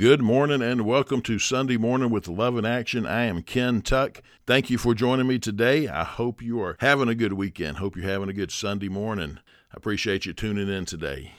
Good morning and welcome to Sunday Morning with Love in Action. I am Ken Tuck. Thank you for joining me today. I hope you are having a good weekend. Hope you're having a good Sunday morning. I appreciate you tuning in today.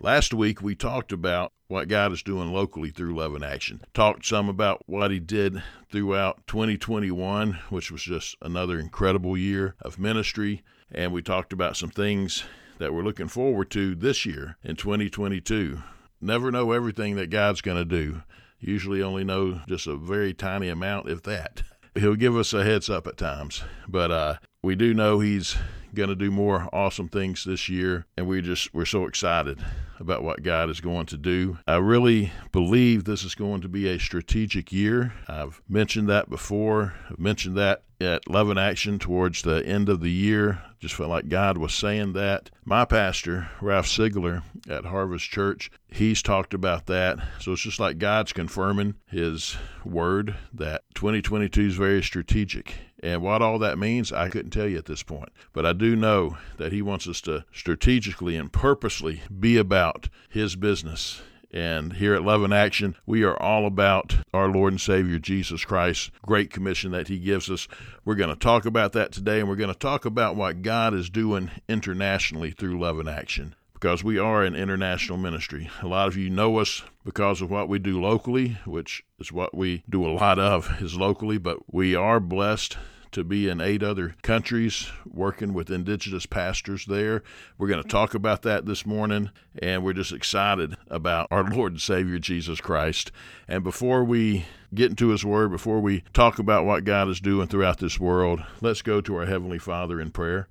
Last week we talked about what God is doing locally through Love in Action. Talked some about what He did throughout 2021, which was just another incredible year of ministry. And we talked about some things that we're looking forward to this year in 2022 never know everything that God's going to do. Usually only know just a very tiny amount, if that. He'll give us a heads up at times, but uh, we do know He's going to do more awesome things this year, and we just we're so excited about what God is going to do. I really believe this is going to be a strategic year. I've mentioned that before. I've mentioned that at Love in Action towards the end of the year. Just felt like God was saying that. My pastor, Ralph Sigler at Harvest Church, he's talked about that. So it's just like God's confirming his word that 2022 is very strategic. And what all that means, I couldn't tell you at this point. But I do know that he wants us to strategically and purposely be about his business and here at Love in Action, we are all about our Lord and Savior Jesus Christ, great commission that He gives us. We're going to talk about that today, and we're going to talk about what God is doing internationally through Love in Action because we are an international ministry. A lot of you know us because of what we do locally, which is what we do a lot of is locally, but we are blessed to be in eight other countries working with indigenous pastors there. We're going to talk about that this morning, and we're just excited about our Lord and Savior Jesus Christ. And before we get into His Word, before we talk about what God is doing throughout this world, let's go to our Heavenly Father in prayer.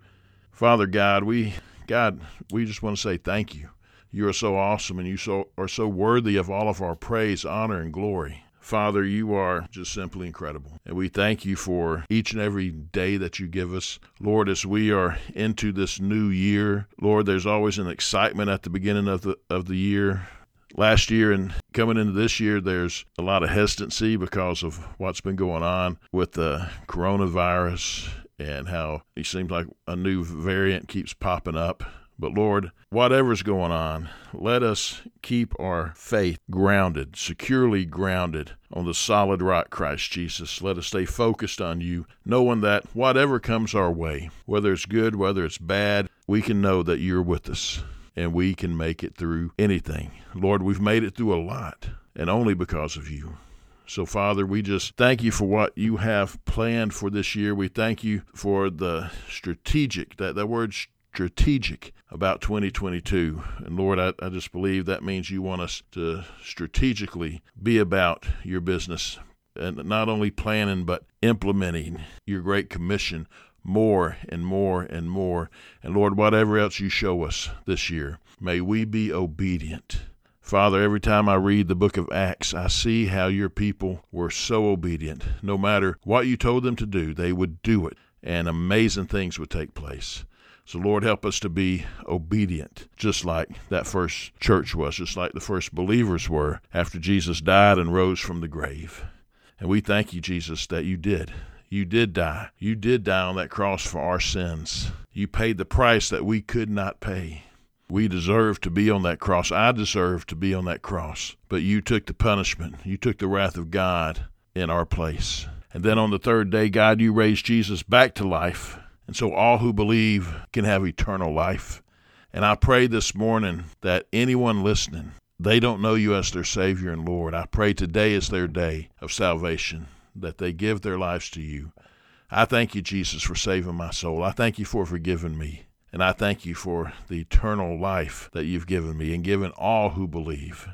Father God, we God, we just want to say thank you. You are so awesome and you so are so worthy of all of our praise, honor, and glory. Father, you are just simply incredible. And we thank you for each and every day that you give us. Lord, as we are into this new year, Lord, there's always an excitement at the beginning of the of the year. Last year and coming into this year, there's a lot of hesitancy because of what's been going on with the coronavirus and how it seems like a new variant keeps popping up. But Lord, whatever's going on, let us keep our faith grounded, securely grounded on the solid rock, Christ Jesus. Let us stay focused on you, knowing that whatever comes our way, whether it's good, whether it's bad, we can know that you're with us and we can make it through anything. Lord, we've made it through a lot, and only because of you. So, Father, we just thank you for what you have planned for this year. We thank you for the strategic, that, that word strategic about 2022. And Lord, I, I just believe that means you want us to strategically be about your business and not only planning, but implementing your great commission more and more and more. And Lord, whatever else you show us this year, may we be obedient. Father, every time I read the book of Acts, I see how your people were so obedient. No matter what you told them to do, they would do it, and amazing things would take place. So, Lord, help us to be obedient, just like that first church was, just like the first believers were after Jesus died and rose from the grave. And we thank you, Jesus, that you did. You did die. You did die on that cross for our sins. You paid the price that we could not pay. We deserve to be on that cross. I deserve to be on that cross. But you took the punishment. You took the wrath of God in our place. And then on the third day, God, you raised Jesus back to life and so all who believe can have eternal life. And I pray this morning that anyone listening, they don't know you as their Savior and Lord. I pray today is their day of salvation, that they give their lives to you. I thank you, Jesus, for saving my soul. I thank you for forgiving me. And I thank you for the eternal life that you've given me and given all who believe.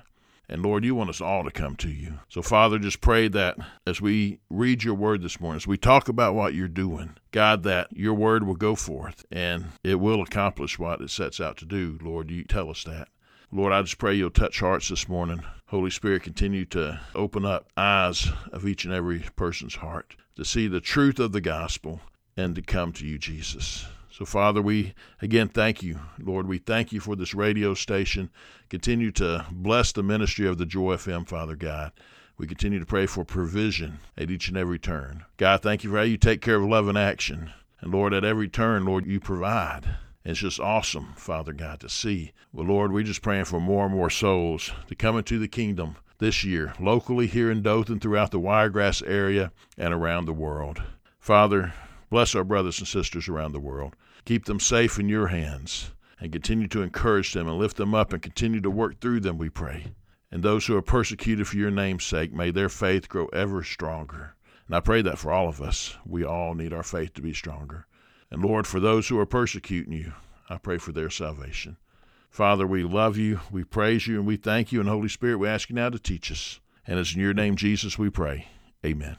And Lord, you want us all to come to you. So, Father, just pray that as we read your word this morning, as we talk about what you're doing, God, that your word will go forth and it will accomplish what it sets out to do. Lord, you tell us that. Lord, I just pray you'll touch hearts this morning. Holy Spirit, continue to open up eyes of each and every person's heart to see the truth of the gospel and to come to you, Jesus. So, Father, we again thank you. Lord, we thank you for this radio station. Continue to bless the ministry of the Joy FM, Father God. We continue to pray for provision at each and every turn. God, thank you for how you take care of love in action. And Lord, at every turn, Lord, you provide. And it's just awesome, Father God, to see. Well, Lord, we're just praying for more and more souls to come into the kingdom this year, locally here in Dothan, throughout the Wiregrass area, and around the world. Father, bless our brothers and sisters around the world. Keep them safe in your hands and continue to encourage them and lift them up and continue to work through them, we pray. And those who are persecuted for your name's sake, may their faith grow ever stronger. And I pray that for all of us. We all need our faith to be stronger. And Lord, for those who are persecuting you, I pray for their salvation. Father, we love you, we praise you, and we thank you. And Holy Spirit, we ask you now to teach us. And it's in your name, Jesus, we pray. Amen.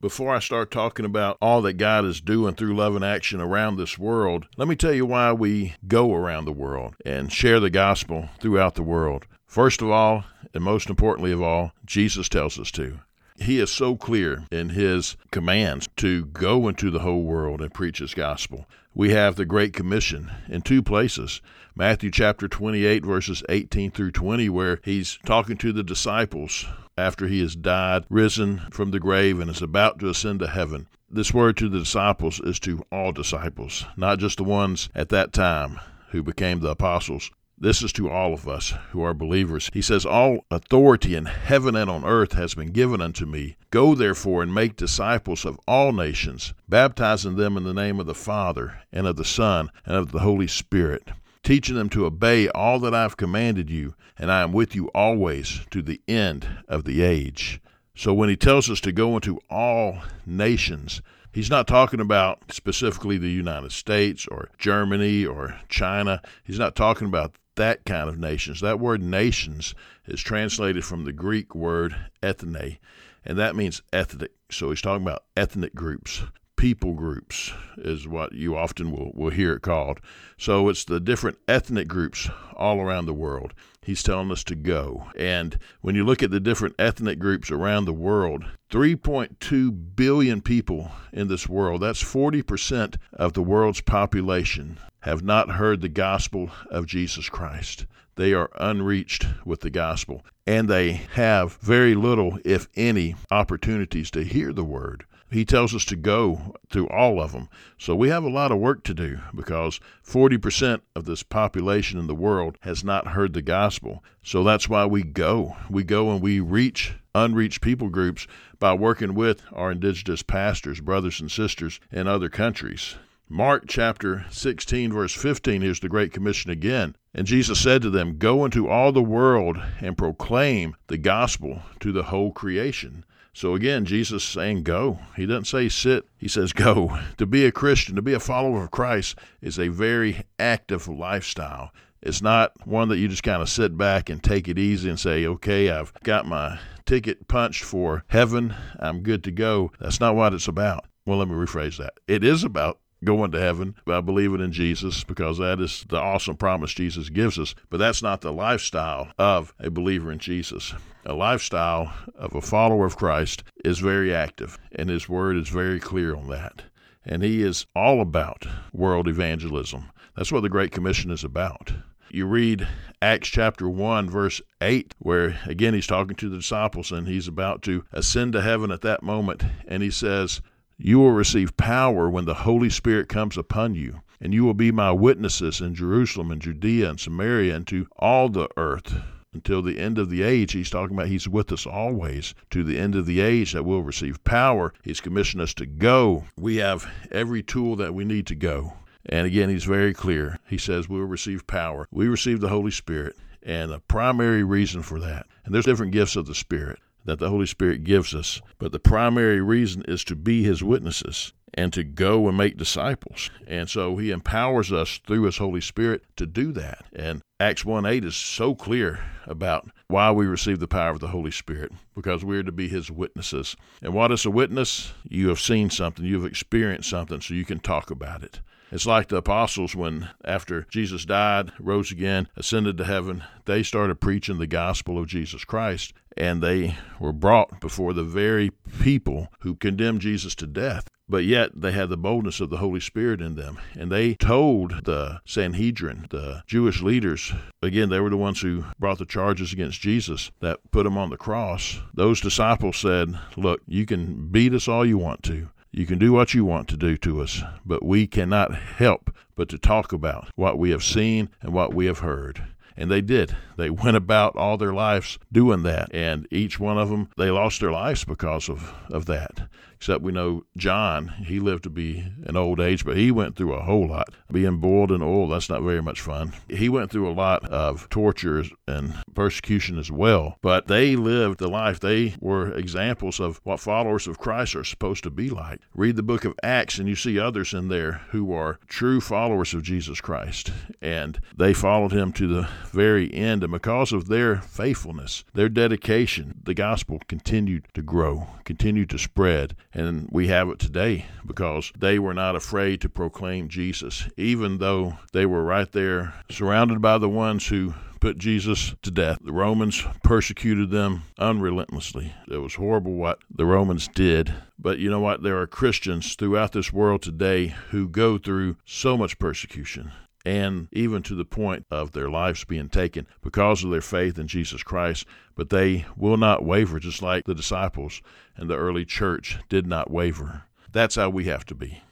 Before I start talking about all that God is doing through love in action around this world, let me tell you why we go around the world and share the gospel throughout the world. First of all, and most importantly of all, Jesus tells us to. He is so clear in his commands to go into the whole world and preach his gospel. We have the Great Commission in two places Matthew chapter 28, verses 18 through 20, where he's talking to the disciples after he has died, risen from the grave, and is about to ascend to heaven. This word to the disciples is to all disciples, not just the ones at that time who became the apostles. This is to all of us who are believers. He says, All authority in heaven and on earth has been given unto me. Go therefore and make disciples of all nations, baptizing them in the name of the Father, and of the Son, and of the Holy Spirit, teaching them to obey all that I have commanded you, and I am with you always to the end of the age. So when he tells us to go into all nations, He's not talking about specifically the United States or Germany or China. He's not talking about that kind of nations. That word nations is translated from the Greek word ethne, and that means ethnic. So he's talking about ethnic groups. People groups is what you often will, will hear it called. So it's the different ethnic groups all around the world. He's telling us to go. And when you look at the different ethnic groups around the world, 3.2 billion people in this world, that's 40% of the world's population, have not heard the gospel of Jesus Christ. They are unreached with the gospel, and they have very little, if any, opportunities to hear the word. He tells us to go through all of them. So we have a lot of work to do because 40% of this population in the world has not heard the gospel. So that's why we go. We go and we reach unreached people groups by working with our indigenous pastors, brothers, and sisters in other countries. Mark chapter 16, verse 15, here's the Great Commission again. And Jesus said to them, Go into all the world and proclaim the gospel to the whole creation. So again, Jesus saying go. He doesn't say sit, he says go. To be a Christian, to be a follower of Christ, is a very active lifestyle. It's not one that you just kind of sit back and take it easy and say, okay, I've got my ticket punched for heaven, I'm good to go. That's not what it's about. Well, let me rephrase that. It is about going to heaven by believing in Jesus because that is the awesome promise Jesus gives us. But that's not the lifestyle of a believer in Jesus a lifestyle of a follower of Christ is very active, and his word is very clear on that. And he is all about world evangelism. That's what the Great Commission is about. You read Acts chapter 1, verse 8, where again he's talking to the disciples and he's about to ascend to heaven at that moment. And he says, You will receive power when the Holy Spirit comes upon you, and you will be my witnesses in Jerusalem and Judea and Samaria and to all the earth until the end of the age. He's talking about He's with us always to the end of the age that we'll receive power. He's commissioned us to go. We have every tool that we need to go. And again, He's very clear. He says we'll receive power. We receive the Holy Spirit. And the primary reason for that, and there's different gifts of the Spirit that the Holy Spirit gives us, but the primary reason is to be His witnesses and to go and make disciples. And so he empowers us through his Holy Spirit to do that. And Acts 1 8 is so clear about why we receive the power of the Holy Spirit, because we're to be his witnesses. And what is a witness? You have seen something, you've experienced something, so you can talk about it. It's like the apostles when, after Jesus died, rose again, ascended to heaven, they started preaching the gospel of Jesus Christ, and they were brought before the very people who condemned Jesus to death but yet they had the boldness of the Holy Spirit in them. And they told the Sanhedrin, the Jewish leaders, again, they were the ones who brought the charges against Jesus that put him on the cross. Those disciples said, Look, you can beat us all you want to. You can do what you want to do to us, but we cannot help but to talk about what we have seen and what we have heard. And they did. They went about all their lives doing that. And each one of them, they lost their lives because of, of that except we know John, he lived to be an old age, but he went through a whole lot. Being boiled in oil, that's not very much fun. He went through a lot of torture and persecution as well, but they lived the life. They were examples of what followers of Christ are supposed to be like. Read the book of Acts, and you see others in there who are true followers of Jesus Christ, and they followed him to the very end. And because of their faithfulness, their dedication, the gospel continued to grow, continued to spread. And we have it today because they were not afraid to proclaim Jesus, even though they were right there surrounded by the ones who put Jesus to death. The Romans persecuted them unrelentlessly. It was horrible what the Romans did. But you know what? There are Christians throughout this world today who go through so much persecution and even to the point of their lives being taken because of their faith in Jesus Christ. But they will not waver, just like the disciples and the early church did not waver. That's how we have to be.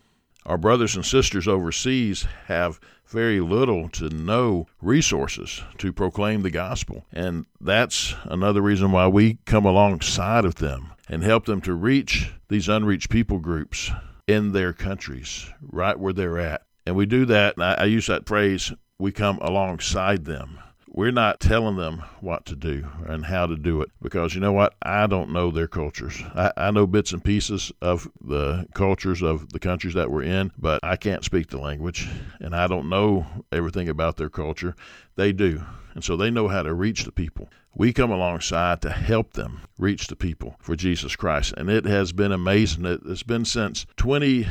Our brothers and sisters overseas have very little to no resources to proclaim the gospel. And that's another reason why we come alongside of them and help them to reach these unreached people groups in their countries, right where they're at. And we do that, and I, I use that phrase, we come alongside them. We're not telling them what to do and how to do it because you know what? I don't know their cultures. I, I know bits and pieces of the cultures of the countries that we're in, but I can't speak the language and I don't know everything about their culture. They do. And so they know how to reach the people. We come alongside to help them reach the people for Jesus Christ. And it has been amazing. It's been since 20-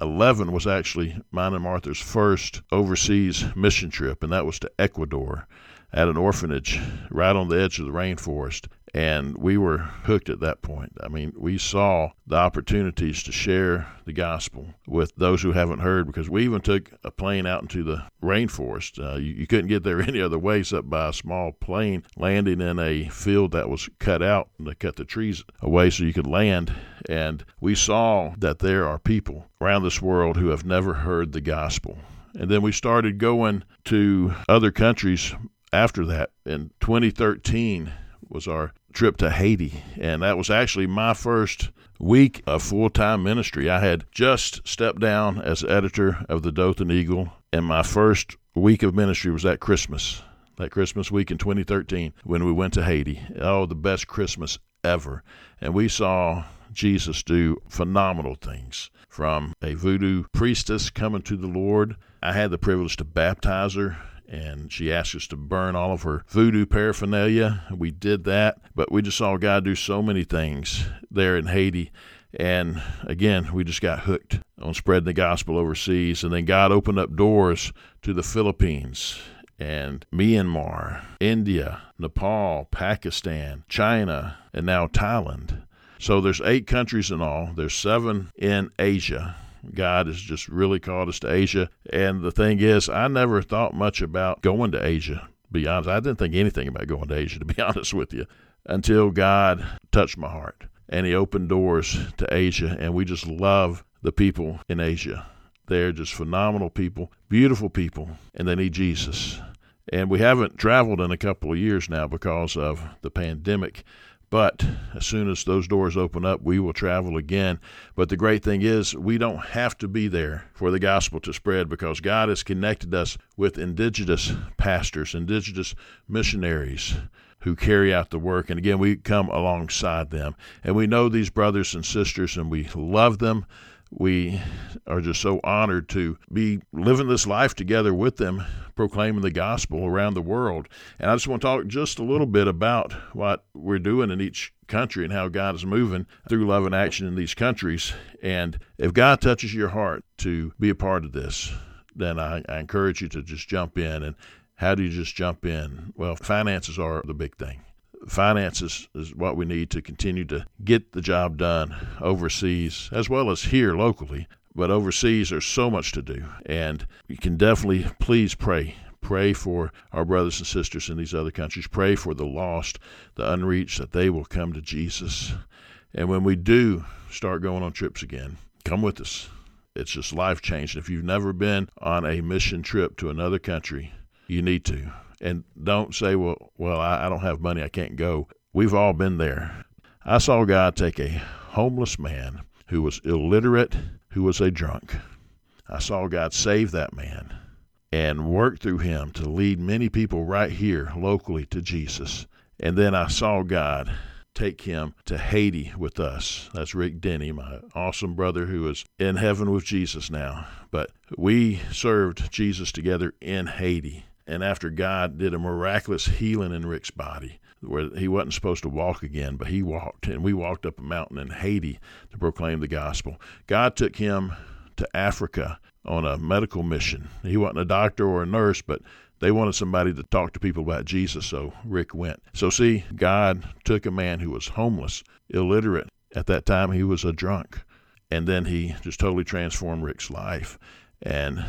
11 was actually mine and Martha's first overseas mission trip, and that was to Ecuador at an orphanage right on the edge of the rainforest. And we were hooked at that point. I mean, we saw the opportunities to share the gospel with those who haven't heard because we even took a plane out into the rainforest. Uh, you, you, couldn't get there any other way except by a small plane landing in a field that was cut out and they cut the trees away so you could land. And we saw that there are people around this world who have never heard the gospel. And then we started going to other countries after that. In 2013 was our trip to Haiti, and that was actually my first week of full time ministry. I had just stepped down as editor of the Dothan Eagle, and my first week of ministry was that Christmas, that Christmas week in 2013 when we went to Haiti. Oh, the best Christmas ever. And we saw Jesus do phenomenal things from a voodoo priestess coming to the Lord. I had the privilege to baptize her and she asked us to burn all of her voodoo paraphernalia. We did that, but we just saw God do so many things there in Haiti. And again, we just got hooked on spreading the gospel overseas. And then God opened up doors to the Philippines and Myanmar, India, Nepal, Pakistan, China, and now Thailand. So there's eight countries in all. There's seven in Asia. God has just really called us to Asia. And the thing is, I never thought much about going to Asia. to Be honest, I didn't think anything about going to Asia, to be honest with you, until God touched my heart and He opened doors to Asia. And we just love the people in Asia. They're just phenomenal people, beautiful people, and they need Jesus. And we haven't traveled in a couple of years now because of the pandemic. But as soon as those doors open up, we will travel again. But the great thing is, we don't have to be there for the gospel to spread because God has connected us with indigenous pastors, indigenous missionaries who carry out the work. And again, we come alongside them. And we know these brothers and sisters and we love them we are just so honored to be living this life together with them, proclaiming the gospel around the world. And I just want to talk just a little bit about what we're doing in each country and how God is moving through love in action in these countries. And if God touches your heart to be a part of this, then I, I encourage you to just jump in. And how do you just jump in? Well, finances are the big thing finances is what we need to continue to get the job done overseas as well as here locally. But overseas, there's so much to do. And you can definitely please pray. Pray for our brothers and sisters in these other countries. Pray for the lost, the unreached, that they will come to Jesus. And when we do start going on trips again, come with us. It's just life changing. If you've never been on a mission trip to another country, you need to And don't say, well, well, I, I don't have money, I can't go. We've all been there. I saw God take a homeless man who was illiterate, who was a drunk. I saw God save that man and work through him to lead many people right here locally to Jesus. And then I saw God take him to Haiti with us. That's Rick Denny, my awesome brother who is in heaven with Jesus now. But we served Jesus together in Haiti. And after God did a miraculous healing in Rick's body, where he wasn't supposed to walk again, but he walked, and we walked up a mountain in Haiti to proclaim the gospel. God took him to Africa on a medical mission. He wasn't a doctor or a nurse, but they wanted somebody to talk to people about Jesus, so Rick went. So, see, God took a man who was homeless, illiterate. At that time, he was a drunk. And then he just totally transformed Rick's life and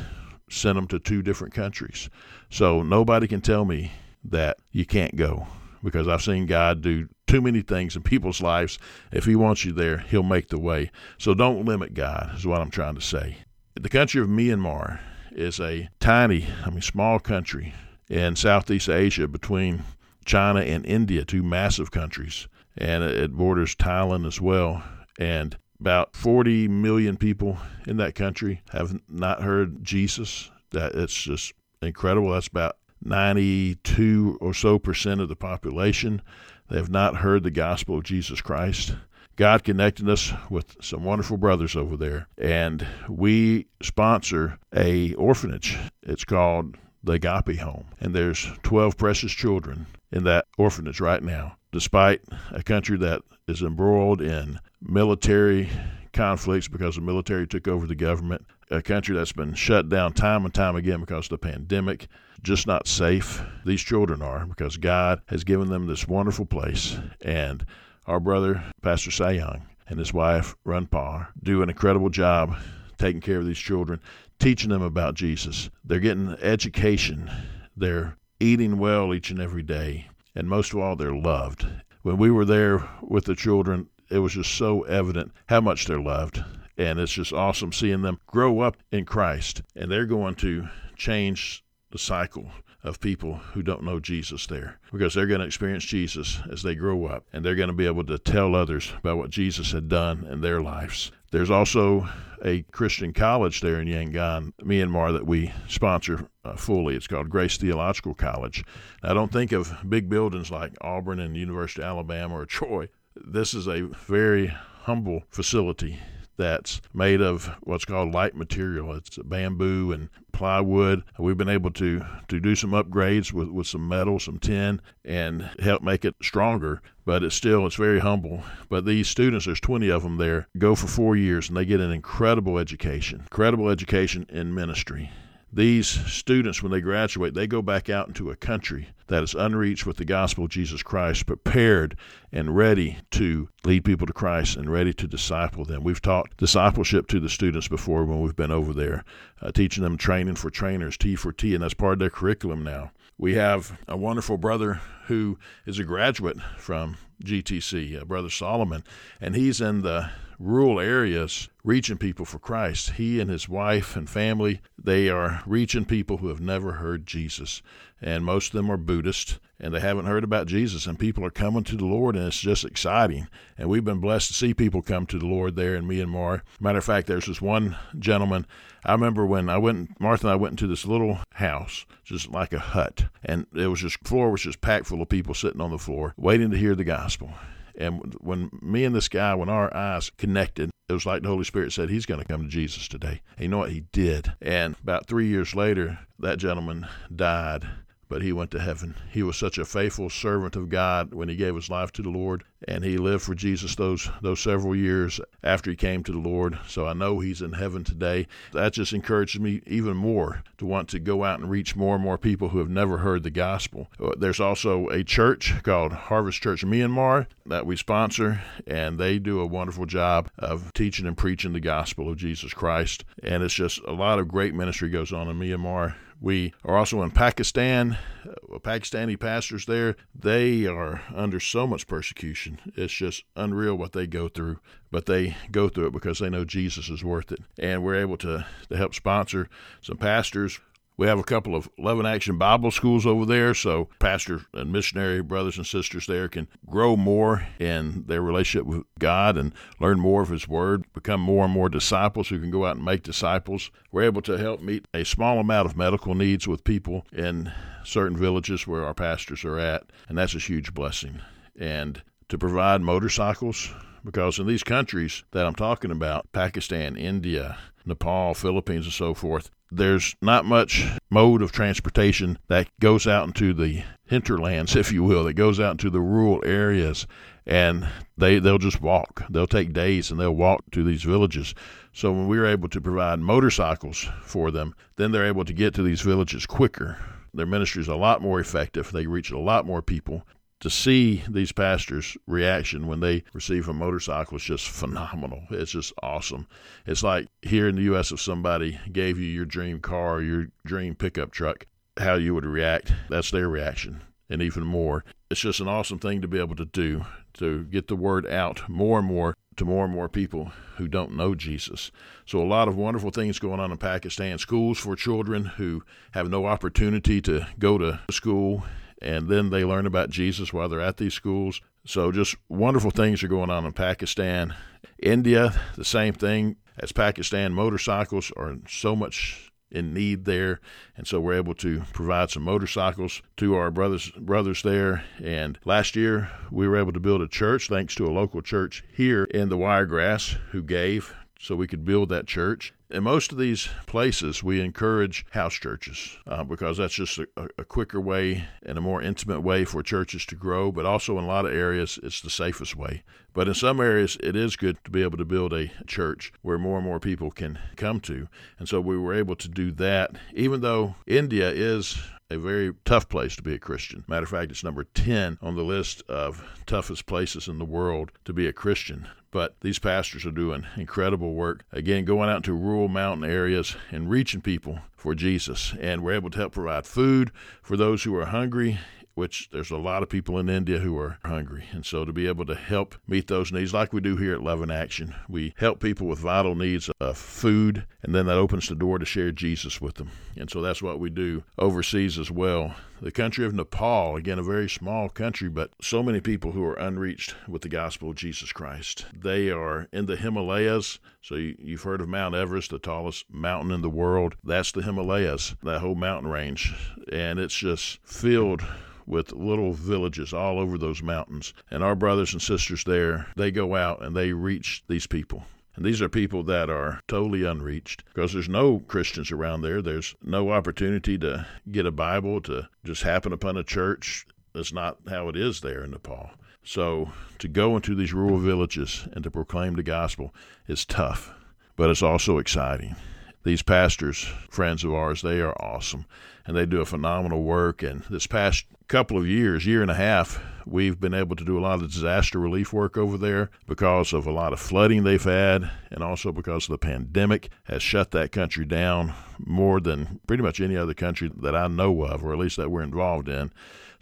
sent them to two different countries. So, nobody can tell me that you can't go because I've seen God do too many things in people's lives. If He wants you there, He'll make the way. So don't limit God, is what I'm trying to say. The country of Myanmar is a tiny, I mean, small country in Southeast Asia between China and India, two massive countries, and it borders Thailand as well. And about 40 million people in that country have not heard Jesus. That it's just incredible. That's about 92 or so percent of the population. They have not heard the gospel of Jesus Christ. God connected us with some wonderful brothers over there, and we sponsor a orphanage. It's called the Agape Home, and there's 12 precious children in that orphanage right now. Despite a country that is embroiled in military conflicts because the military took over the government, a country that's been shut down time and time again because of the pandemic, just not safe. These children are because God has given them this wonderful place, and our brother, Pastor Sayang, and his wife, Runpa, do an incredible job taking care of these children, teaching them about Jesus. They're getting education. They're eating well each and every day. And most of all, they're loved. When we were there with the children, it was just so evident how much they're loved. And it's just awesome seeing them grow up in Christ. And they're going to change the cycle of people who don't know Jesus there because they're going to experience Jesus as they grow up and they're going to be able to tell others about what Jesus had done in their lives. There's also a Christian college there in Yangon, Myanmar, that we sponsor uh, fully. It's called Grace Theological College. Now, I don't think of big buildings like Auburn and University of Alabama or Troy. This is a very humble facility that's made of what's called light material. It's bamboo and plywood. We've been able to to do some upgrades with, with some metal, some tin, and help make it stronger. But it's still it's very humble. But these students, there's 20 of them there, go for four years and they get an incredible education, incredible education in ministry. These students, when they graduate, they go back out into a country that is unreached with the gospel of Jesus Christ, prepared and ready to lead people to Christ and ready to disciple them. We've taught discipleship to the students before when we've been over there, uh, teaching them training for trainers, T for T, and that's part of their curriculum now. We have a wonderful brother who is a graduate from GTC, uh, Brother Solomon, and he's in the rural areas reaching people for Christ. He and his wife and family, they are reaching people who have never heard Jesus. And most of them are Buddhist and they haven't heard about Jesus. And people are coming to the Lord and it's just exciting. And we've been blessed to see people come to the Lord there in Myanmar. Matter of fact, there's this one gentleman. I remember when I went, Martha and I went into this little house, just like a hut. And it was just, floor was just packed full of people sitting on the floor waiting to hear the gospel. And when me and this guy, when our eyes connected, it was like the Holy Spirit said, He's going to come to Jesus today. And you know what? He did. And about three years later, that gentleman died but he went to heaven. He was such a faithful servant of God when he gave his life to the Lord, and he lived for Jesus those those several years after he came to the Lord. So I know he's in heaven today. That just encourages me even more to want to go out and reach more and more people who have never heard the gospel. Uh, there's also a church called Harvest Church Myanmar that we sponsor, and they do a wonderful job of teaching and preaching the gospel of Jesus Christ. And it's just a lot of great ministry goes on in Myanmar we are also in Pakistan. Uh, Pakistani pastors there, they are under so much persecution. It's just unreal what they go through, but they go through it because they know Jesus is worth it. And we're able to, to help sponsor some pastors. We have a couple of Love in Action Bible schools over there, so pastors and missionary brothers and sisters there can grow more in their relationship with God and learn more of His Word, become more and more disciples who can go out and make disciples. We're able to help meet a small amount of medical needs with people in certain villages where our pastors are at, and that's a huge blessing. And to provide motorcycles, because in these countries that I'm talking about, Pakistan, India, Nepal, Philippines, and so forth, there's not much mode of transportation that goes out into the hinterlands, if you will, that goes out into the rural areas, and they they'll just walk. They'll take days and they'll walk to these villages. So when we are able to provide motorcycles for them, then they're able to get to these villages quicker. Their ministry is a lot more effective. They reach a lot more people, to see these pastors' reaction when they receive a motorcycle is just phenomenal. It's just awesome. It's like here in the U.S., if somebody gave you your dream car, your dream pickup truck, how you would react. That's their reaction, and even more. It's just an awesome thing to be able to do to get the word out more and more to more and more people who don't know Jesus. So, a lot of wonderful things going on in Pakistan. Schools for children who have no opportunity to go to school and then they learn about Jesus while they're at these schools. So just wonderful things are going on in Pakistan. India, the same thing as Pakistan. Motorcycles are so much in need there, and so we're able to provide some motorcycles to our brothers brothers there. And last year we were able to build a church thanks to a local church here in the Wiregrass who gave so we could build that church. In most of these places, we encourage house churches uh, because that's just a, a, quicker way and a more intimate way for churches to grow. But also, in a lot of areas, it's the safest way. But in some areas, it is good to be able to build a church where more and more people can come to. And so we were able to do that, even though India is a very tough place to be a Christian. Matter of fact, it's number 10 on the list of toughest places in the world to be a Christian. But these pastors are doing incredible work. Again, going out to rural mountain areas and reaching people for Jesus. And we're able to help provide food for those who are hungry which there's a lot of people in India who are hungry. And so to be able to help meet those needs, like we do here at Love in Action, we help people with vital needs of food, and then that opens the door to share Jesus with them. And so that's what we do overseas as well. The country of Nepal, again, a very small country, but so many people who are unreached with the gospel of Jesus Christ. They are in the Himalayas. So you, have heard of Mount Everest, the tallest mountain in the world. That's the Himalayas, that whole mountain range. And it's just filled with little villages all over those mountains. And our brothers and sisters there, they go out and they reach these people. And these are people that are totally unreached because there's no Christians around there. There's no opportunity to get a Bible, to just happen upon a church. That's not how it is there in Nepal. So to go into these rural villages and to proclaim the gospel is tough, but it's also exciting. These pastors, friends of ours, they are awesome and they do a phenomenal work. And this past couple of years, year and a half, we've been able to do a lot of disaster relief work over there because of a lot of flooding they've had, and also because the pandemic has shut that country down more than pretty much any other country that I know of, or at least that we're involved in.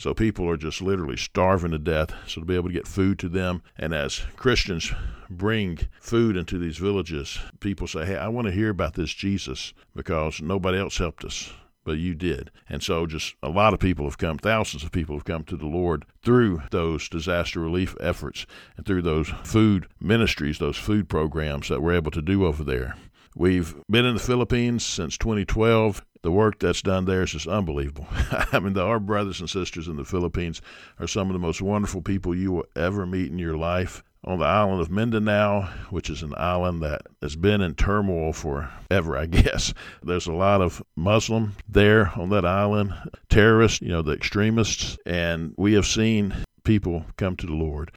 So people are just literally starving to death. So to be able to get food to them, and as Christians bring food into these villages, people say, "Hey, I want to hear about this Jesus because nobody else helped us." but you did. And so just a lot of people have come, thousands of people have come to the Lord through those disaster relief efforts and through those food ministries, those food programs that we're able to do over there. We've been in the Philippines since 2012. The work that's done there is just unbelievable. I mean, our brothers and sisters in the Philippines are some of the most wonderful people you will ever meet in your life on the island of Mindanao, which is an island that has been in turmoil forever, I guess. There's a lot of Muslim there on that island, terrorists, you know, the extremists, and we have seen people come to the Lord.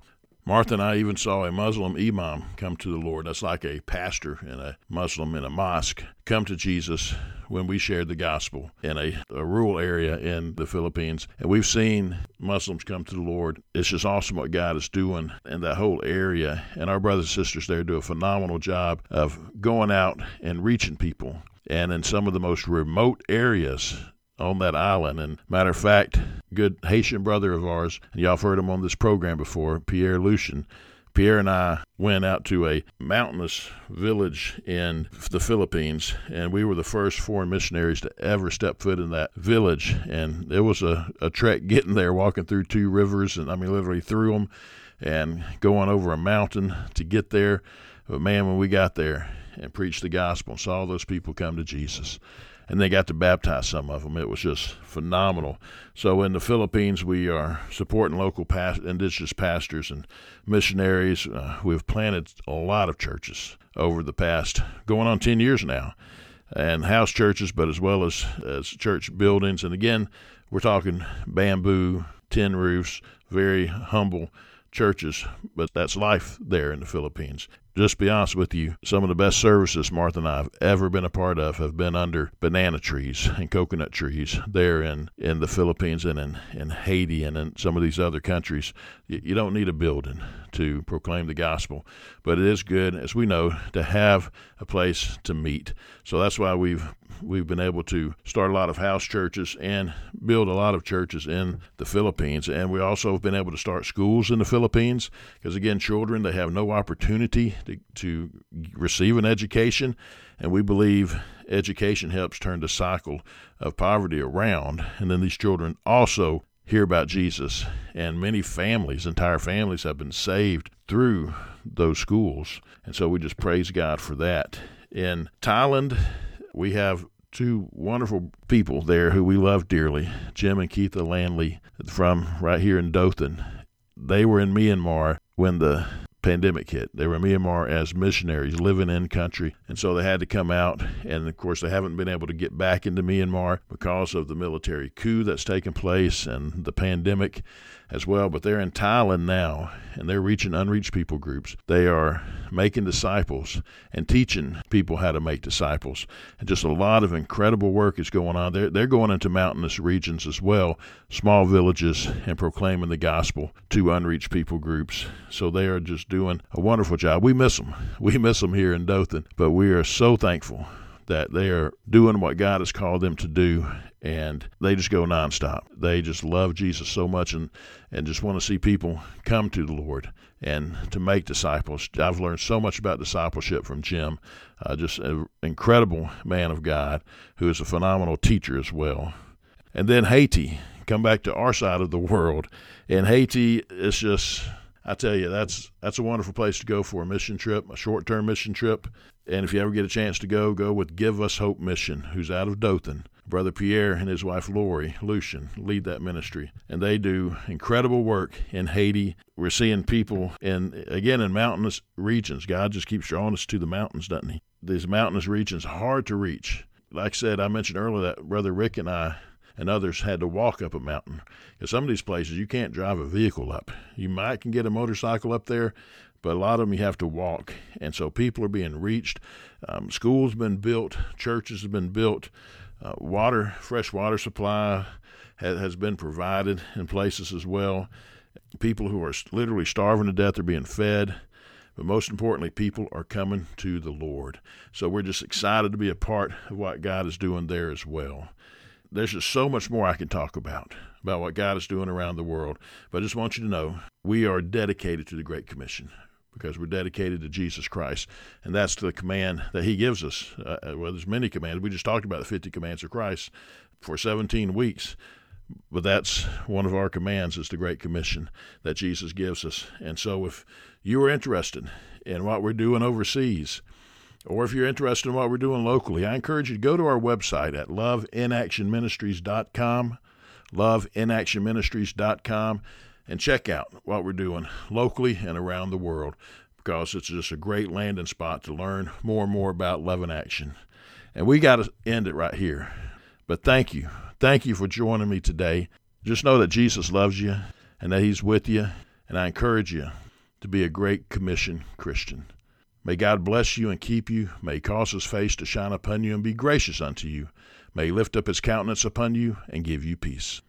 Martha and I even saw a Muslim imam come to the Lord. That's like a pastor and a Muslim in a mosque come to Jesus when we shared the gospel in a, a, rural area in the Philippines. And we've seen Muslims come to the Lord. It's just awesome what God is doing in that whole area. And our brothers and sisters there do a phenomenal job of going out and reaching people. And in some of the most remote areas, on that island. And matter of fact, good Haitian brother of ours, and y'all have heard him on this program before, Pierre Lucien. Pierre and I went out to a mountainous village in the Philippines, and we were the first foreign missionaries to ever step foot in that village. And it was a, a trek getting there, walking through two rivers, and I mean, literally through them, and going over a mountain to get there. But man, when we got there and preached the gospel and saw those people come to Jesus, and they got to baptize some of them. It was just phenomenal. So in the Philippines, we are supporting local past- indigenous pastors and missionaries. Uh, we've planted a lot of churches over the past going on 10 years now, and house churches, but as well as, as church buildings. And again, we're talking bamboo, tin roofs, very humble churches, but that's life there in the Philippines just be honest with you, some of the best services Martha and I have ever been a part of have been under banana trees and coconut trees there in, in the Philippines and in, in Haiti and in some of these other countries. You, you don't need a building to proclaim the gospel, but it is good, as we know, to have a place to meet. So that's why we've we've been able to start a lot of house churches and build a lot of churches in the Philippines. And we also have been able to start schools in the Philippines because, again, children, they have no opportunity to, to receive an education. And we believe education helps turn the cycle of poverty around. And then these children also hear about Jesus. And many families, entire families, have been saved through those schools. And so we just praise God for that. In Thailand, we have two wonderful people there who we love dearly, Jim and Keitha Landley from right here in Dothan. They were in Myanmar when the pandemic hit. They were in Myanmar as missionaries living in country, and so they had to come out. And of course, they haven't been able to get back into Myanmar because of the military coup that's taken place and the pandemic as well. But they're in Thailand now, and they're reaching unreached people groups. They are making disciples and teaching people how to make disciples. And just a lot of incredible work is going on. They're, they're going into mountainous regions as well, small villages, and proclaiming the gospel to unreached people groups. So they are just doing a wonderful job. We miss them. We miss them here in Dothan, but we are so thankful that they are doing what God has called them to do and they just go nonstop. They just love Jesus so much and, and just want to see people come to the Lord and to make disciples. I've learned so much about discipleship from Jim, uh, just an incredible man of God who is a phenomenal teacher as well. And then Haiti, come back to our side of the world. And Haiti is just I tell you, that's that's a wonderful place to go for a mission trip, a short term mission trip. And if you ever get a chance to go, go with Give Us Hope Mission, who's out of Dothan. Brother Pierre and his wife Lori Lucien lead that ministry, and they do incredible work in Haiti. We're seeing people in again in mountainous regions. God just keeps drawing us to the mountains, doesn't He? These mountainous regions hard to reach. Like I said, I mentioned earlier that Brother Rick and I and others had to walk up a mountain. Because some of these places you can't drive a vehicle up. You might can get a motorcycle up there, but a lot of them you have to walk. And so people are being reached. Um, schools have been built, churches have been built, uh, water, fresh water supply has, has been provided in places as well. People who are literally starving to death are being fed. But most importantly, people are coming to the Lord. So we're just excited to be a part of what God is doing there as well there's just so much more I can talk about, about what God is doing around the world. But I just want you to know we are dedicated to the Great Commission because we're dedicated to Jesus Christ. And that's the command that He gives us. Uh, uh well, there's many commands. We just talked about the 50 commands of Christ for 17 weeks. But that's one of our commands is the Great Commission that Jesus gives us. And so if you are interested in what we're doing overseas, or if you're interested in what we're doing locally, I encourage you to go to our website at loveinactionministries.com, loveinactionministries.com, and check out what we're doing locally and around the world because it's just a great landing spot to learn more and more about Love in Action. And we got to end it right here. But thank you. Thank you for joining me today. Just know that Jesus loves you and that He's with you. And I encourage you to be a Great Commission Christian. May God bless you and keep you. May he cause his face to shine upon you and be gracious unto you. May he lift up his countenance upon you and give you peace.